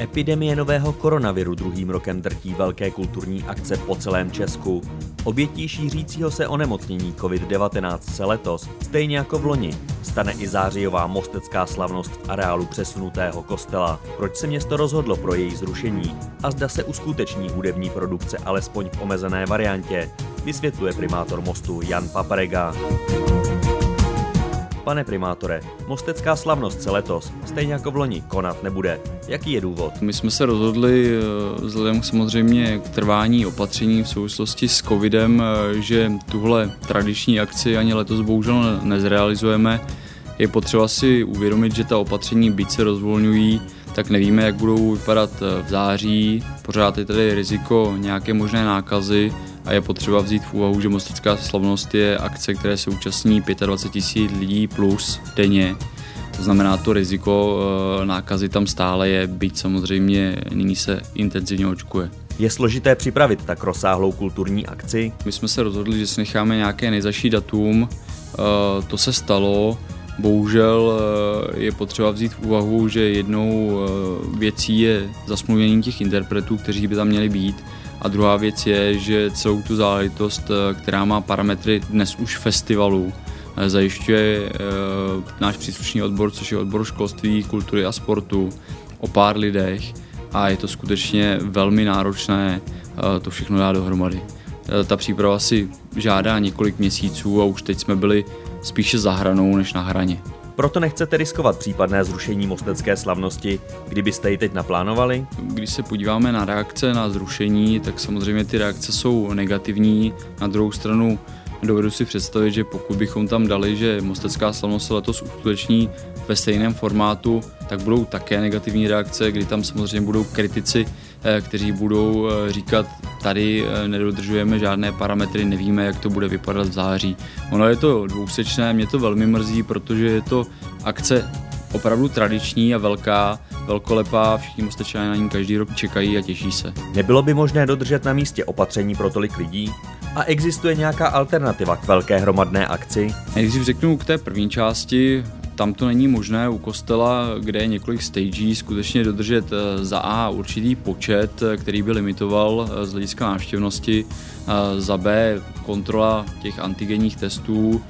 Epidemie nového koronaviru druhým rokem drtí velké kulturní akce po celém Česku. Obětí šířícího se onemocnění COVID-19 se letos, stejně jako v loni, stane i zářijová mostecká slavnost v areálu přesunutého kostela. Proč se město rozhodlo pro její zrušení a zda se uskuteční hudební produkce alespoň v omezené variantě, vysvětluje primátor mostu Jan Paprega. Pane primátore, mostecká slavnost se letos, stejně jako v loni, konat nebude. Jaký je důvod? My jsme se rozhodli, eh, vzhledem samozřejmě k trvání opatření v souvislosti s covidem, eh, že tuhle tradiční akci ani letos bohužel nezrealizujeme. Je potřeba si uvědomit, že ta opatření byť se rozvolňují, tak nevíme, jak budou vypadat eh, v září. Pořád je tady riziko nějaké možné nákazy a je potřeba vzít v úvahu, že Mostecká slavnost je akce, které se účastní 25 tisíc lidí plus denně. To znamená, to riziko eh, nákazy tam stále je, byť samozřejmě nyní se intenzivně očkuje. Je složité připravit tak rozsáhlou kulturní akci? My jsme se rozhodli, že si necháme nějaké nejzaší datum. Eh, to se stalo. Bohužel eh, je potřeba vzít v úvahu, že jednou věcí je zasmluvění těch interpretů, kteří by tam měli být a druhá věc je, že celou tu záležitost, eh, která má parametry dnes už festivalu, eh, zajišťuje eh, náš příslušný odbor, což je odbor školství, kultury a sportu, o pár lidech a je to skutečně velmi náročné to všechno dát dohromady. Ta příprava si žádá několik měsíců a už teď jsme byli spíše za hranou než na hraně. Proto nechcete riskovat případné zrušení mostecké slavnosti, kdybyste ji teď naplánovali? Když se podíváme na reakce na zrušení, tak samozřejmě ty reakce jsou negativní. Na druhou stranu dovedu si představit, že pokud bychom tam dali, že mostecká slavnost se letos uskuteční ve stejném formátu, tak budou také negativní reakce, kdy tam samozřejmě budou kritici, eh, kteří budou eh, říkat, tady eh, nedodržujeme žádné parametry, nevíme, jak to bude vypadat v září. Ono je to dvousečné, mě to velmi mrzí, protože je to akce opravdu tradiční a velká, velkolepá, všichni mostečané na ní každý rok čekají a těší se. Nebylo by možné dodržet na místě opatření pro tolik lidí? A existuje nějaká alternativa k velké hromadné akci? Nejdřív řeknu k té první části, tam to není možné u kostela, kde je několik stagí, skutečně dodržet eh, za A určitý počet, eh, který by limitoval eh, z hlediska návštěvnosti, za B kontrola těch antigenních testů,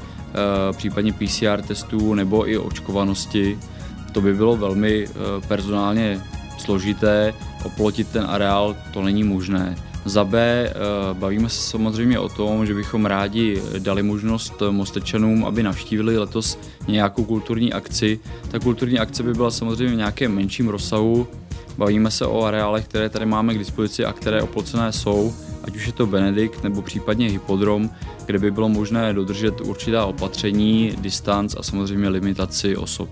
případně PCR testů nebo i očkovanosti. To by bylo velmi personálně složité, oplotit ten areál to není možné. Za B eh, bavíme se samozřejmě o tom, že bychom rádi dali možnost Mostečanům, aby navštívili letos nějakou kulturní akci. Ta kulturní akce by byla samozřejmě v nějakém menším rozsahu. Bavíme se o areálech, které tady máme k dispozici a které oplocené jsou, ať už je to Benedikt nebo případně Hypodrom, kde by bylo možné dodržet určitá opatření, distanc a samozřejmě limitaci osob.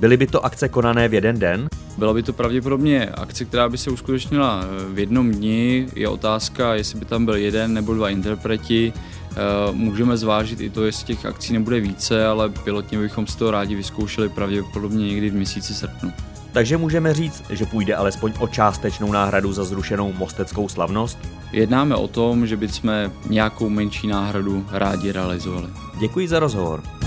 Byly by to akce konané v jeden den? Byla by to pravděpodobně akce, která by se uskutečnila v jednom dni. Je otázka, jestli by tam byl jeden nebo dva interpreti. Eh, můžeme zvážit i to, jestli těch akcí nebude více, ale pilotně bychom si to rádi vyzkoušeli pravděpodobně někdy v měsíci srpnu. Takže můžeme říct, že půjde alespoň o částečnou náhradu za zrušenou mosteckou slavnost? Jednáme o tom, že bychom nějakou menší náhradu rádi realizovali. Děkuji za rozhovor.